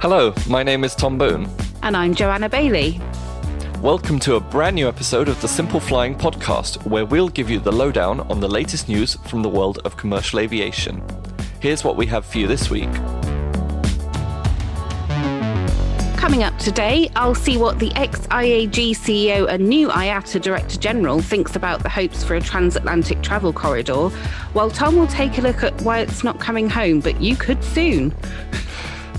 Hello, my name is Tom Boon. And I'm Joanna Bailey. Welcome to a brand new episode of the Simple Flying podcast, where we'll give you the lowdown on the latest news from the world of commercial aviation. Here's what we have for you this week. Coming up today, I'll see what the ex IAG CEO and new IATA Director General thinks about the hopes for a transatlantic travel corridor, while Tom will take a look at why it's not coming home, but you could soon.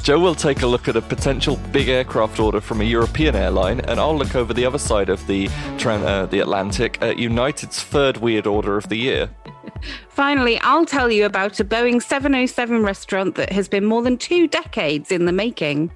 Joe will take a look at a potential big aircraft order from a European airline, and I'll look over the other side of the uh, the Atlantic at United's third weird order of the year. Finally, I'll tell you about a Boeing 707 restaurant that has been more than two decades in the making.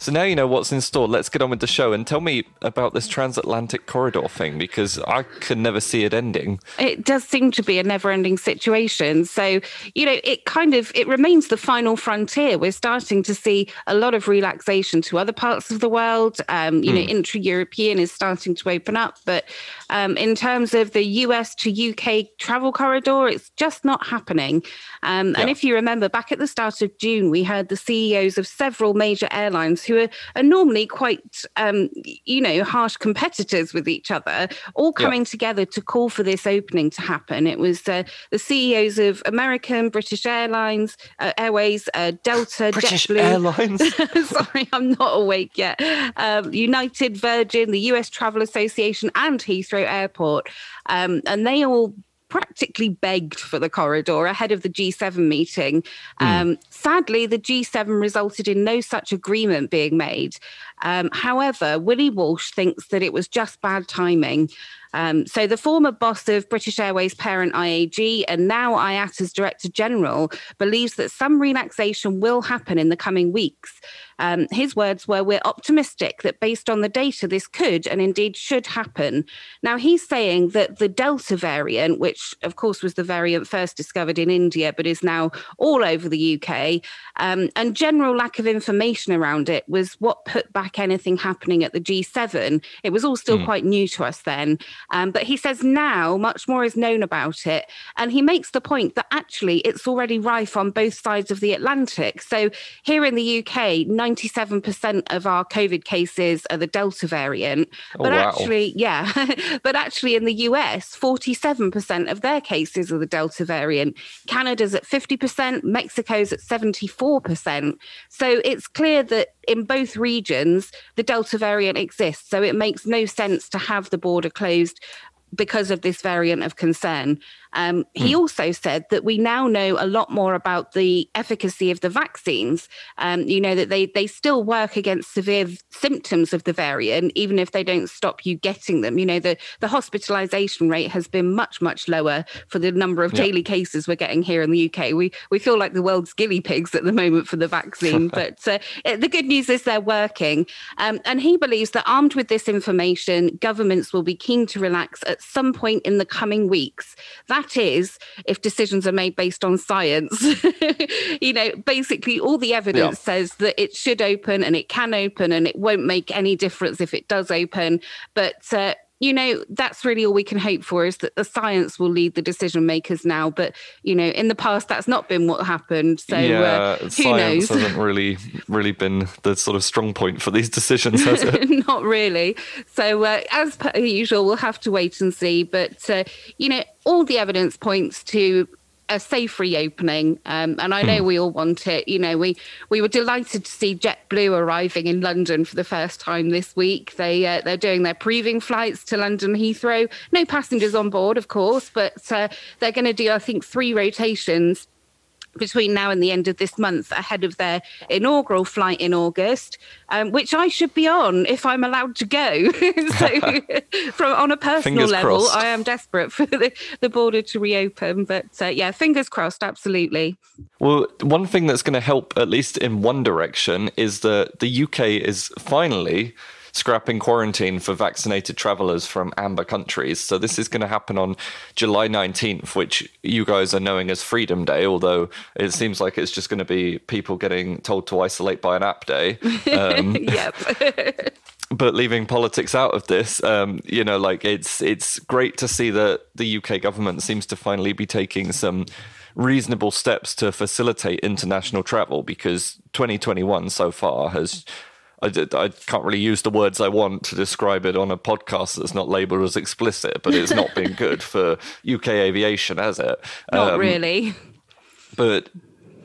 So now you know what's in store. Let's get on with the show and tell me about this transatlantic corridor thing because I can never see it ending. It does seem to be a never-ending situation. So, you know, it kind of it remains the final frontier. We're starting to see a lot of relaxation to other parts of the world. Um, you mm. know, hmm. intra-European is starting to open up, but um, in terms of the US to UK travel corridor, it's just not happening. Um, yeah. And if you remember, back at the start of June, we heard the CEOs of several major airlines who are, are normally quite, um, you know, harsh competitors with each other, all coming yeah. together to call for this opening to happen. It was uh, the CEOs of American, British Airlines, uh, Airways, uh, Delta, British JetBlue. Airlines. Sorry, I'm not awake yet. Um, United, Virgin, the US Travel Association, and Heathrow Airport. Um, and they all practically begged for the corridor ahead of the G7 meeting. Mm. Um, sadly, the G7 resulted in no such agreement being made. Um, however, Willie Walsh thinks that it was just bad timing. Um, so, the former boss of British Airways parent IAG and now IATA's Director General believes that some relaxation will happen in the coming weeks. Um, his words were, We're optimistic that based on the data, this could and indeed should happen. Now, he's saying that the Delta variant, which of course was the variant first discovered in India, but is now all over the UK, um, and general lack of information around it was what put back anything happening at the G7. It was all still mm. quite new to us then. Um, but he says now much more is known about it. And he makes the point that actually it's already rife on both sides of the Atlantic. So here in the UK, 97% of our COVID cases are the Delta variant. Oh, but wow. actually, yeah, but actually in the US, 47% of their cases are the Delta variant. Canada's at 50%, Mexico's at 74%. So it's clear that in both regions, the Delta variant exists. So it makes no sense to have the border closed used because of this variant of concern. Um, he hmm. also said that we now know a lot more about the efficacy of the vaccines. Um, you know, that they, they still work against severe symptoms of the variant, even if they don't stop you getting them. You know, the, the hospitalization rate has been much, much lower for the number of daily cases we're getting here in the UK. We, we feel like the world's guinea pigs at the moment for the vaccine, but uh, the good news is they're working. Um, and he believes that armed with this information, governments will be keen to relax at some point in the coming weeks. That that is if decisions are made based on science. you know, basically all the evidence yeah. says that it should open and it can open and it won't make any difference if it does open. But uh, you know, that's really all we can hope for is that the science will lead the decision makers now. But you know, in the past, that's not been what happened. So yeah, uh, who science knows? hasn't really, really been the sort of strong point for these decisions, has it? not really. So uh, as per usual, we'll have to wait and see. But uh, you know, all the evidence points to a safe reopening, um, and I know mm. we all want it. You know, we we were delighted to see JetBlue arriving in London for the first time this week. They uh, they're doing their proving flights to London Heathrow. No passengers on board, of course, but uh, they're going to do I think three rotations between now and the end of this month ahead of their inaugural flight in August, um, which I should be on if I'm allowed to go. so, from on a personal fingers level, crossed. I am desperate for the, the border to reopen. But uh, yeah, fingers crossed, absolutely. Well, one thing that's going to help, at least in one direction, is that the UK is finally scrapping quarantine for vaccinated travelers from amber countries. So this is going to happen on July 19th, which you guys are knowing as Freedom Day, although it seems like it's just going to be people getting told to isolate by an app day. Um, yep. but leaving politics out of this, um, you know, like it's it's great to see that the UK government seems to finally be taking some reasonable steps to facilitate international travel because 2021 so far has. I, I can't really use the words I want to describe it on a podcast that's not labeled as explicit, but it's not been good for UK aviation, has it? Not um, really. But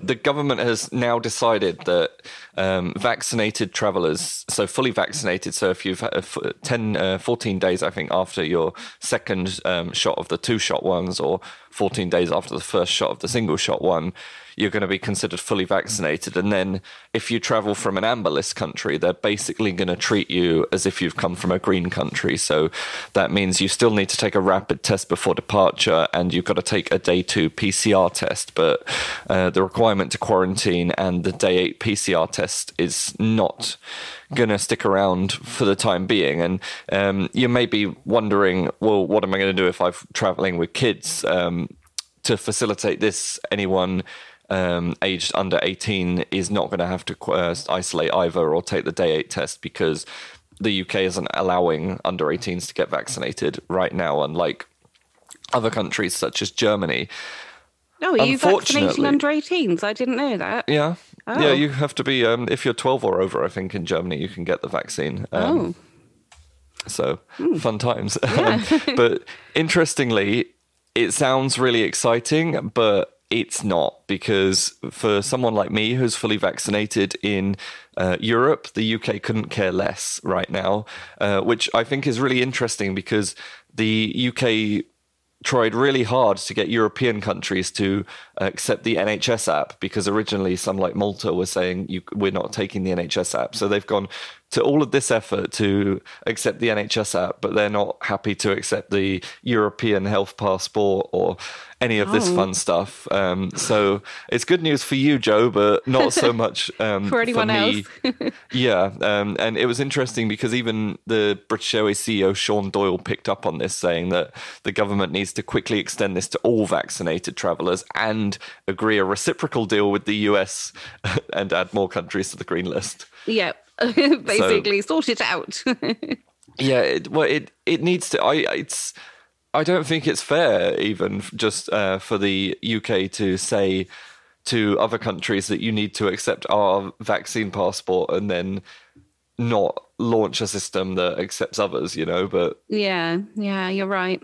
the government has now decided that um, vaccinated travelers, so fully vaccinated, so if you've uh, 10, uh, 14 days, I think, after your second um, shot of the two shot ones, or 14 days after the first shot of the single shot one, you're going to be considered fully vaccinated. And then if you travel from an amber list country, they're basically going to treat you as if you've come from a green country. So that means you still need to take a rapid test before departure and you've got to take a day two PCR test. But uh, the requirement to quarantine and the day eight PCR test is not going to stick around for the time being. And um, you may be wondering, well, what am I going to do if I'm traveling with kids? Um, to facilitate this, anyone um, aged under 18 is not going to have to uh, isolate either or take the day eight test because the UK isn't allowing under 18s to get vaccinated right now, unlike other countries such as Germany. Oh, are you vaccinating under 18s? I didn't know that. Yeah. Oh. Yeah, you have to be, um, if you're 12 or over, I think in Germany, you can get the vaccine. Um, oh. So mm. fun times. Yeah. but interestingly, it sounds really exciting, but it's not because for someone like me who's fully vaccinated in uh, Europe, the UK couldn't care less right now, uh, which I think is really interesting because the UK tried really hard to get European countries to uh, accept the NHS app because originally some like Malta were saying you, we're not taking the NHS app. So they've gone to all of this effort to accept the NHS app, but they're not happy to accept the European health passport or any of this oh. fun stuff. Um, so it's good news for you, Joe, but not so much um, for anyone for else. yeah, um, and it was interesting because even the British Airways CEO Sean Doyle picked up on this, saying that the government needs to quickly extend this to all vaccinated travellers and agree a reciprocal deal with the US and add more countries to the green list. Yeah, basically so, sort it out. yeah, it, well, it it needs to. I it's. I don't think it's fair, even just uh, for the UK to say to other countries that you need to accept our vaccine passport and then not launch a system that accepts others. You know, but yeah, yeah, you're right.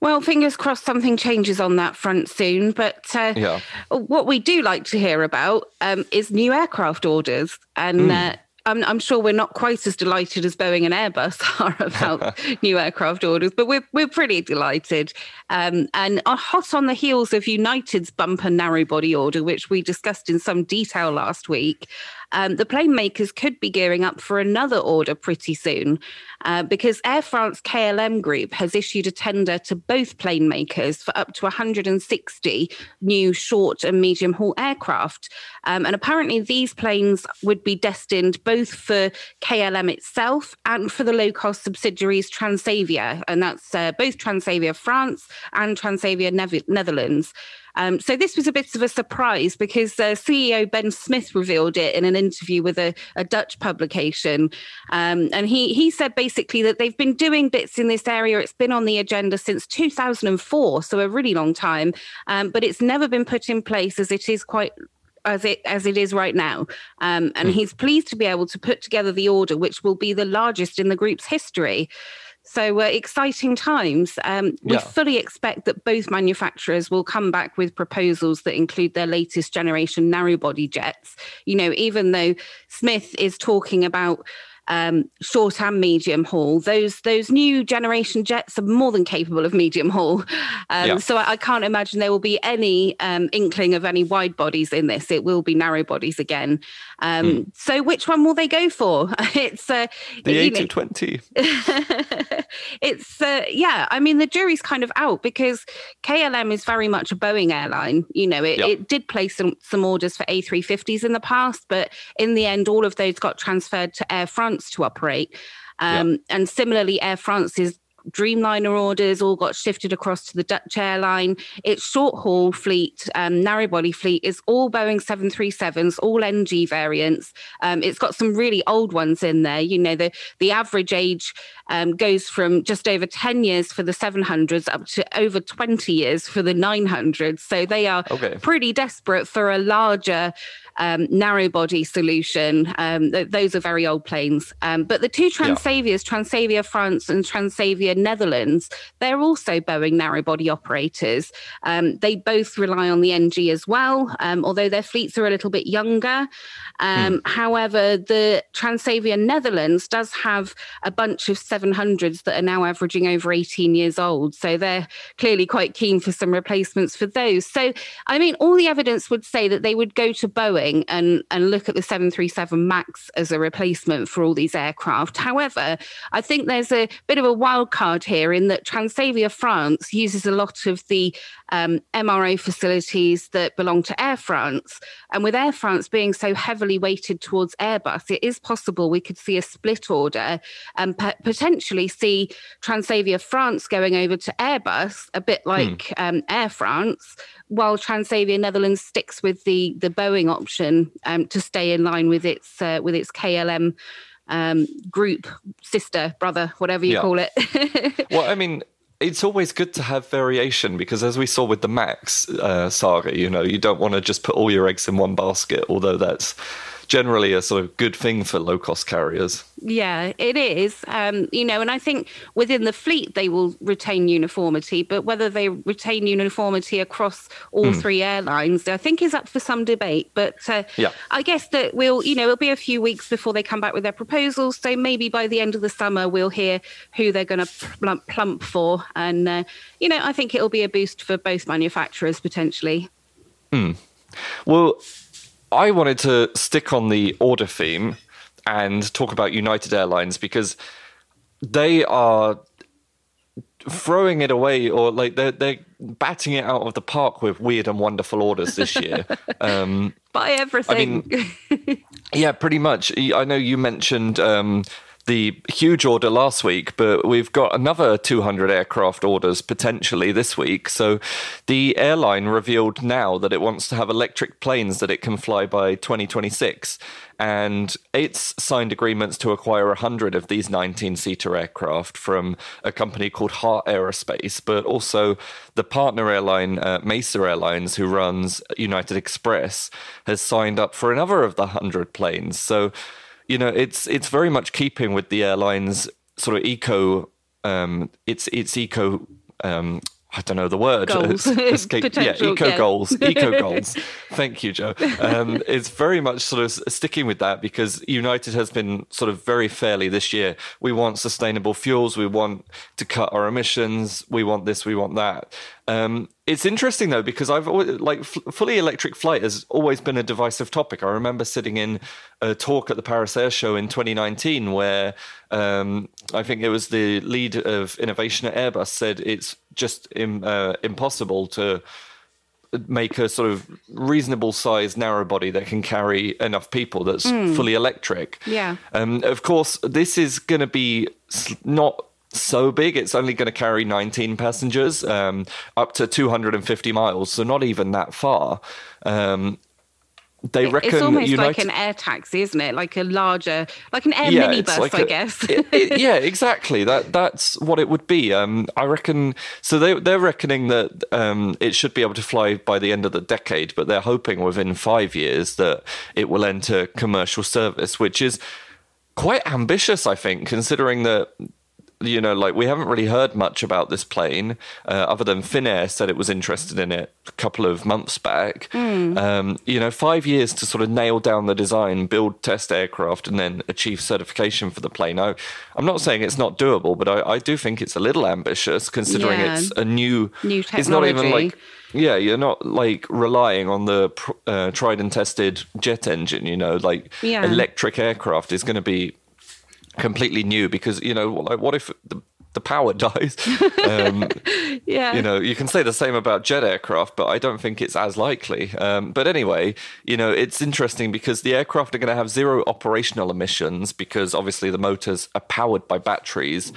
Well, fingers crossed something changes on that front soon. But uh, yeah. what we do like to hear about um, is new aircraft orders. And mm. uh, I'm, I'm, sure we're not quite as delighted as Boeing and Airbus are about new aircraft orders, but we're we're pretty delighted. Um, and are hot on the heels of United's bumper narrow body order, which we discussed in some detail last week um, the plane makers could be gearing up for another order pretty soon uh, because Air France KLM Group has issued a tender to both plane makers for up to 160 new short and medium haul aircraft. Um, and apparently, these planes would be destined both for KLM itself and for the low cost subsidiaries Transavia. And that's uh, both Transavia France and Transavia Netherlands. Um, so this was a bit of a surprise because uh, CEO Ben Smith revealed it in an interview with a, a Dutch publication, um, and he he said basically that they've been doing bits in this area. It's been on the agenda since 2004, so a really long time, um, but it's never been put in place as it is quite as it as it is right now. Um, and mm. he's pleased to be able to put together the order, which will be the largest in the group's history. So uh, exciting times. Um, we yeah. fully expect that both manufacturers will come back with proposals that include their latest generation narrow body jets. You know, even though Smith is talking about um, short and medium haul. Those those new generation jets are more than capable of medium haul. Um, yeah. So I, I, can't imagine there will be any um, inkling of any wide bodies in this. It will be narrow bodies again. Mm. So which one will they go for? it's uh, the A220. it's uh, yeah. I mean the jury's kind of out because KLM is very much a Boeing airline. You know, it, it did place some some orders for A350s in the past, but in the end, all of those got transferred to Air France to operate. Um, And similarly, Air France is Dreamliner orders all got shifted across to the Dutch airline. Its short haul fleet, um, narrow body fleet, is all Boeing 737s, all NG variants. Um, it's got some really old ones in there. You know, the, the average age um, goes from just over 10 years for the 700s up to over 20 years for the 900s. So they are okay. pretty desperate for a larger um, narrow body solution. Um, th- those are very old planes. Um, but the two Transavias, yeah. Transavia France and Transavia Netherlands, they're also Boeing narrow body operators. Um, they both rely on the NG as well, um, although their fleets are a little bit younger. Mm. However, the Transavia Netherlands does have a bunch of 700s that are now averaging over 18 years old. So they're clearly quite keen for some replacements for those. So, I mean, all the evidence would say that they would go to Boeing and, and look at the 737 MAX as a replacement for all these aircraft. However, I think there's a bit of a wild card here in that Transavia France uses a lot of the um, MRO facilities that belong to Air France. And with Air France being so heavily weighted towards Airbus, it is possible we could see a split order and p- potentially see Transavia France going over to Airbus, a bit hmm. like hmm. um, Air France, while Transavia Netherlands sticks with the the Boeing option um, to stay in line with its uh, with its KLM um, group, sister, brother, whatever you yeah. call it. well, I mean, it's always good to have variation because, as we saw with the Max uh, saga, you know, you don't want to just put all your eggs in one basket, although that's generally a sort of good thing for low cost carriers. Yeah, it is. Um, you know, and I think within the fleet they will retain uniformity, but whether they retain uniformity across all mm. three airlines, I think is up for some debate. But uh, yeah. I guess that we'll, you know, it'll be a few weeks before they come back with their proposals. So maybe by the end of the summer we'll hear who they're going to plump, plump for, and uh, you know, I think it'll be a boost for both manufacturers potentially. Hmm. Well, I wanted to stick on the order theme and talk about United Airlines because they are throwing it away or like they're they're batting it out of the park with weird and wonderful orders this year. Um, Buy everything. I mean, yeah, pretty much. I know you mentioned um, the huge order last week, but we've got another 200 aircraft orders potentially this week. So the airline revealed now that it wants to have electric planes that it can fly by 2026. And it's signed agreements to acquire 100 of these 19 seater aircraft from a company called Heart Aerospace, but also the partner airline, uh, Mesa Airlines, who runs United Express, has signed up for another of the 100 planes. So you know, it's it's very much keeping with the airline's sort of eco, um, it's it's eco. Um, I don't know the word. Goals. yeah, eco yeah. goals. Eco goals. Thank you, Joe. Um, it's very much sort of sticking with that because United has been sort of very fairly this year. We want sustainable fuels. We want to cut our emissions. We want this. We want that. Um, it's interesting though because I've always, like f- fully electric flight has always been a divisive topic. I remember sitting in a talk at the Paris Air Show in 2019 where um, I think it was the lead of innovation at Airbus said it's just Im- uh, impossible to make a sort of reasonable sized narrow body that can carry enough people that's mm. fully electric. Yeah. Um, of course, this is going to be not so big. It's only going to carry 19 passengers um, up to 250 miles, so not even that far. Um, they reckon it's almost United... like an air taxi, isn't it? Like a larger, like an air yeah, minibus, like I a, guess. it, it, yeah, exactly. That that's what it would be. Um, I reckon. So they they're reckoning that um, it should be able to fly by the end of the decade, but they're hoping within five years that it will enter commercial service, which is quite ambitious, I think, considering that you know, like we haven't really heard much about this plane, uh, other than Finnair said it was interested in it a couple of months back. Mm. Um, you know, five years to sort of nail down the design, build test aircraft, and then achieve certification for the plane. I, I'm not saying it's not doable, but I, I do think it's a little ambitious considering yeah. it's a new, new technology. It's not even like yeah, you're not like relying on the uh, tried and tested jet engine. You know, like yeah. electric aircraft is going to be completely new because you know like what if the the power dies. Um, yeah. You know, you can say the same about jet aircraft, but I don't think it's as likely. Um, but anyway, you know, it's interesting because the aircraft are going to have zero operational emissions because obviously the motors are powered by batteries.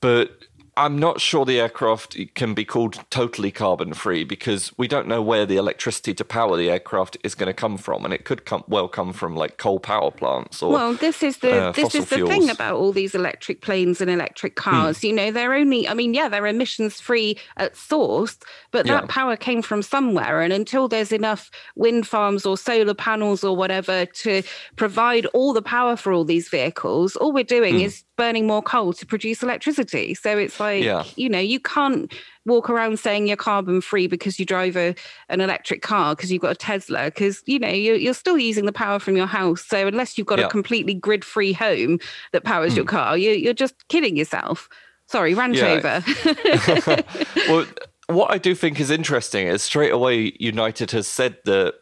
But I'm not sure the aircraft can be called totally carbon free because we don't know where the electricity to power the aircraft is going to come from, and it could come well come from like coal power plants or well, this is the uh, this is the thing about all these electric planes and electric Hmm. cars. You know, they're only I mean, yeah, they're emissions free at source, but that Yeah. power came from somewhere, and until there's enough wind farms or solar panels or whatever to provide all the power for all these vehicles, all we're doing Hmm. is burning more coal to produce electricity. So it's like, Yeah. you know, you can't walk around saying you're carbon free because you drive a, an electric car because you've got a Tesla because you know you're, you're still using the power from your house. So unless you've got Yeah. a completely grid free home that powers your hmm. car, you, you're just kidding yourself. Sorry, rant Yeah. over. well, what I do think is interesting is straight away United has said that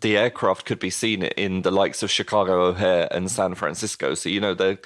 the aircraft could be seen in the likes of Chicago O'Hare and San Francisco. So you know they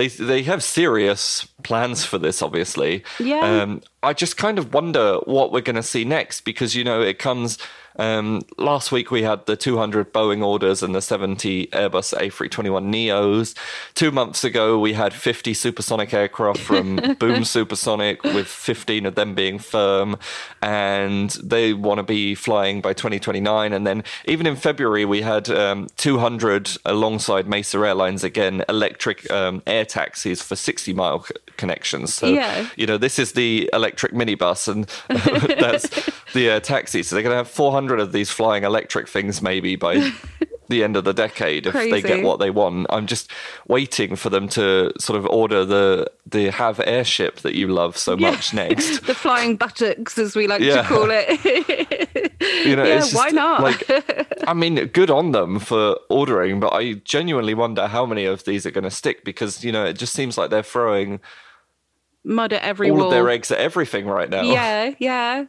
they they have serious plans for this. Obviously, Yeah. Um, I just kind of wonder what we're going to see next because you know it comes. Um, last week we had the 200 Boeing orders and the 70 Airbus A321 Neos. Two months ago we had 50 supersonic aircraft from Boom Supersonic, with 15 of them being firm, and they want to be flying by 2029. And then even in February we had um, 200 alongside Mesa Airlines again electric um, air taxis for 60 mile c- connections. So Yeah. you know this is the electric minibus and that's the uh, taxi so they're going to have 400 of these flying electric things maybe by the end of the decade if they get what they want i'm just waiting for them to sort of order the the have airship that you love so much next the flying buttocks, as we like Yeah. to call it. you know yeah, it's just, why not? like i mean good on them for ordering but i genuinely wonder how many of these are going to stick because you know it just seems like they're throwing Mud at every all wall. of their eggs at everything right now Yeah, yeah.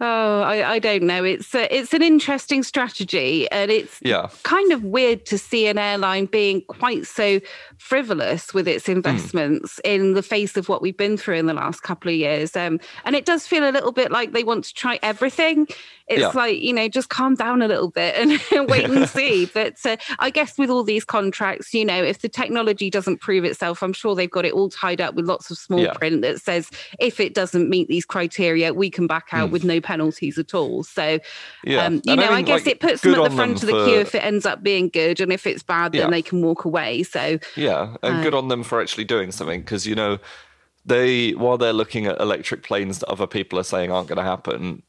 Oh, I, I don't know. It's a, it's an interesting strategy, and it's Yeah. kind of weird to see an airline being quite so frivolous with Hmm. its investments in the face of what we've been through in the last couple of years. Um, and it does feel a little bit like they want to try everything. It's Yeah. like you know, just calm down a little bit and wait and see. But uh, I guess with all these contracts, you know, if the technology doesn't prove itself, I'm sure they've got it all tied up with lots of small Yeah. print that says if it doesn't meet these criteria, we can back out with no penalties at all. So. Yeah. um, you And know, I, mean, guess like, it puts them at the front of the queue if it ends up being good, and if it's bad, then Yeah. they can walk away. So, Yeah, and good on them for actually doing something because you know they while they're looking at electric planes that other people are saying aren't going to happen.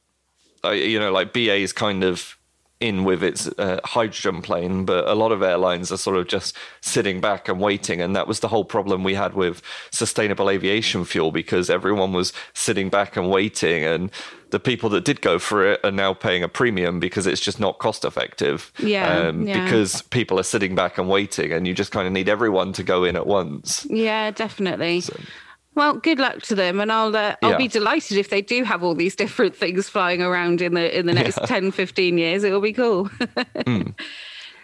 Uh, you know, like BA is kind of in with its uh, hydrogen plane, but a lot of airlines are sort of just sitting back and waiting, and that was the whole problem we had with sustainable aviation fuel because everyone was sitting back and waiting, and the people that did go for it are now paying a premium because it's just not cost effective. Yeah, um, yeah. because people are sitting back and waiting, and you just kind of need everyone to go in at once. yeah, definitely. Well, good luck to them, and I'll uh, I'll Yeah. be delighted if they do have all these different things flying around in the in the next 10, 15 years. It will be cool.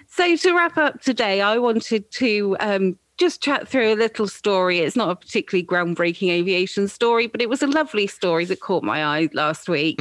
So to wrap up today, I wanted to um, just chat through a little story. It's not a particularly groundbreaking aviation story, but it was a lovely story that caught my eye last week.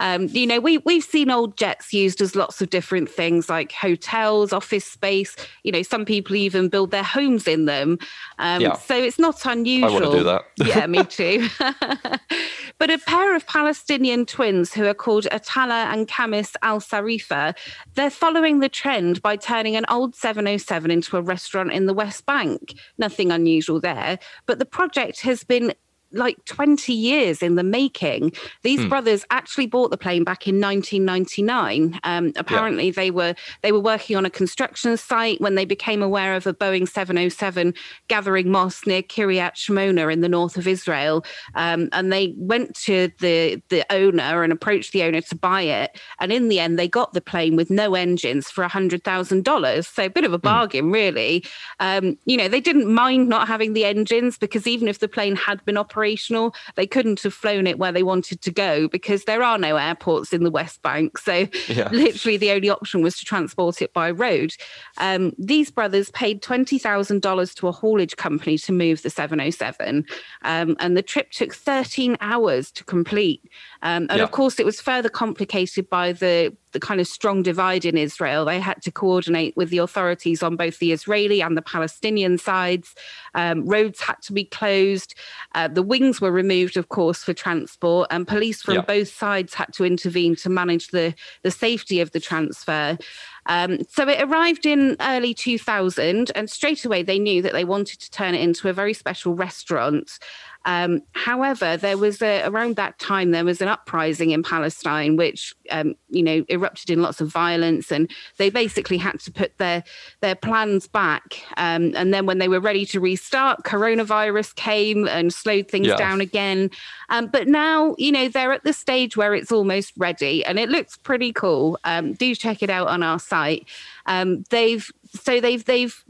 Um, you know, we we've seen old jets used as lots of different things, like hotels, office space. You know, some people even build their homes in them. Um, Yeah. So it's not unusual. I want to do that. yeah, me too. but a pair of Palestinian twins who are called Atala and Kamis Al Sarifa, they're following the trend by turning an old 707 into a restaurant in the West Bank. Nothing unusual there. But the project has been like 20 years in the making. These Hmm. brothers actually bought the plane back in 1999. Um, apparently, they were they were working on a construction site when they became aware of a Boeing 707 gathering moss near Kiryat Shmona in the north of Israel, um, and they went to the the owner and approached the owner to buy it. And in the end, they got the plane with no engines for hundred thousand dollars. So a bit of a bargain, really. Um, you know, they didn't mind not having the engines because even if the plane had been operational, they couldn't have flown it where they wanted to go because there are no airports in the West Bank. So Yeah. literally the only option was to transport it by road. Um, these brothers paid $20,000 to a haulage company to move the 707. Um, and the trip took 13 hours to complete. Um, and Yeah. of course, it was further complicated by the the kind of strong divide in Israel. They had to coordinate with the authorities on both the Israeli and the Palestinian sides. Um, roads had to be closed. Uh, the wings were removed, of course, for transport, and police from yeah. both sides had to intervene to manage the, the safety of the transfer. Um, so it arrived in early 2000, and straight away they knew that they wanted to turn it into a very special restaurant. Um, however, there was a, around that time there was an uprising in Palestine, which um, you know erupted in lots of violence, and they basically had to put their their plans back. Um, and then when they were ready to restart, coronavirus came and slowed things yeah. down again. Um, but now you know they're at the stage where it's almost ready, and it looks pretty cool. Um, do check it out on our site. Um, they've so they've they've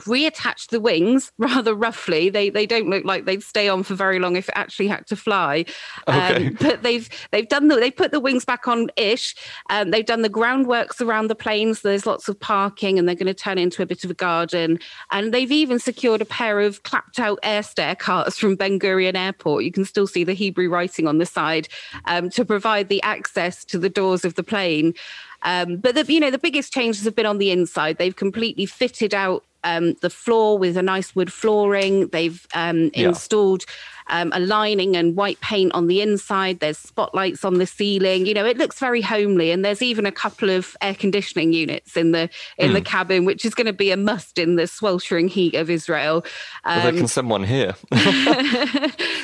reattached the wings rather roughly. They they don't look like they'd stay on for very long if it actually had to fly. Okay. Um, but they've they've done the, they put the wings back on ish. Um, they've done the groundworks around the planes. there's lots of parking, and they're going to turn into a bit of a garden. And they've even secured a pair of clapped out air stair carts from Ben Gurion Airport. You can still see the Hebrew writing on the side um, to provide the access to the doors of the plane. Um, but the, you know the biggest changes have been on the inside. They've completely fitted out um, the floor with a nice wood flooring. They've um, yeah. installed um, a lining and white paint on the inside. There's spotlights on the ceiling. You know, it looks very homely. And there's even a couple of air conditioning units in the in mm. the hmm. cabin, which is going to be a must in the sweltering heat of Israel. Um, well, they can send one here.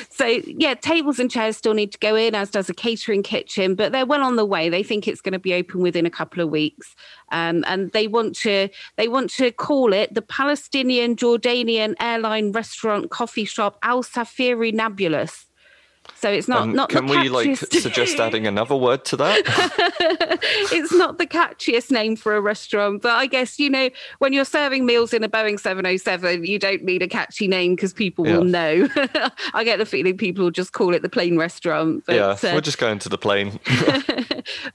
so yeah, tables and chairs still need to go in, as does a catering kitchen, but they're well on the way. They think it's going to be open within a couple of weeks. Um, and they want to they want to call it the Palestinian Jordanian airline restaurant coffee shop Al Safiri Nablus. So it's not um, not. Can we like suggest adding another word to that? it's not the catchiest name for a restaurant, but I guess you know when you're serving meals in a Boeing 707, you don't need a catchy name because people yeah. will know. I get the feeling people will just call it the plane restaurant. But, yeah, uh, we're just going to the plane.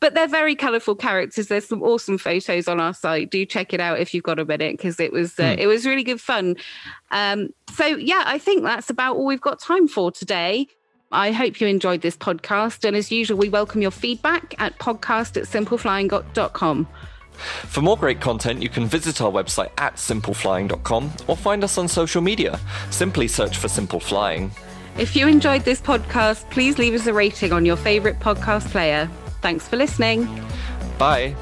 but they're very colourful characters. There's some awesome photos on our site. Do check it out if you've got a minute because it was uh, mm. it was really good fun. Um, so yeah, I think that's about all we've got time for today. I hope you enjoyed this podcast. And as usual, we welcome your feedback at podcast at simpleflying.com. For more great content, you can visit our website at simpleflying.com or find us on social media. Simply search for Simple Flying. If you enjoyed this podcast, please leave us a rating on your favourite podcast player. Thanks for listening. Bye.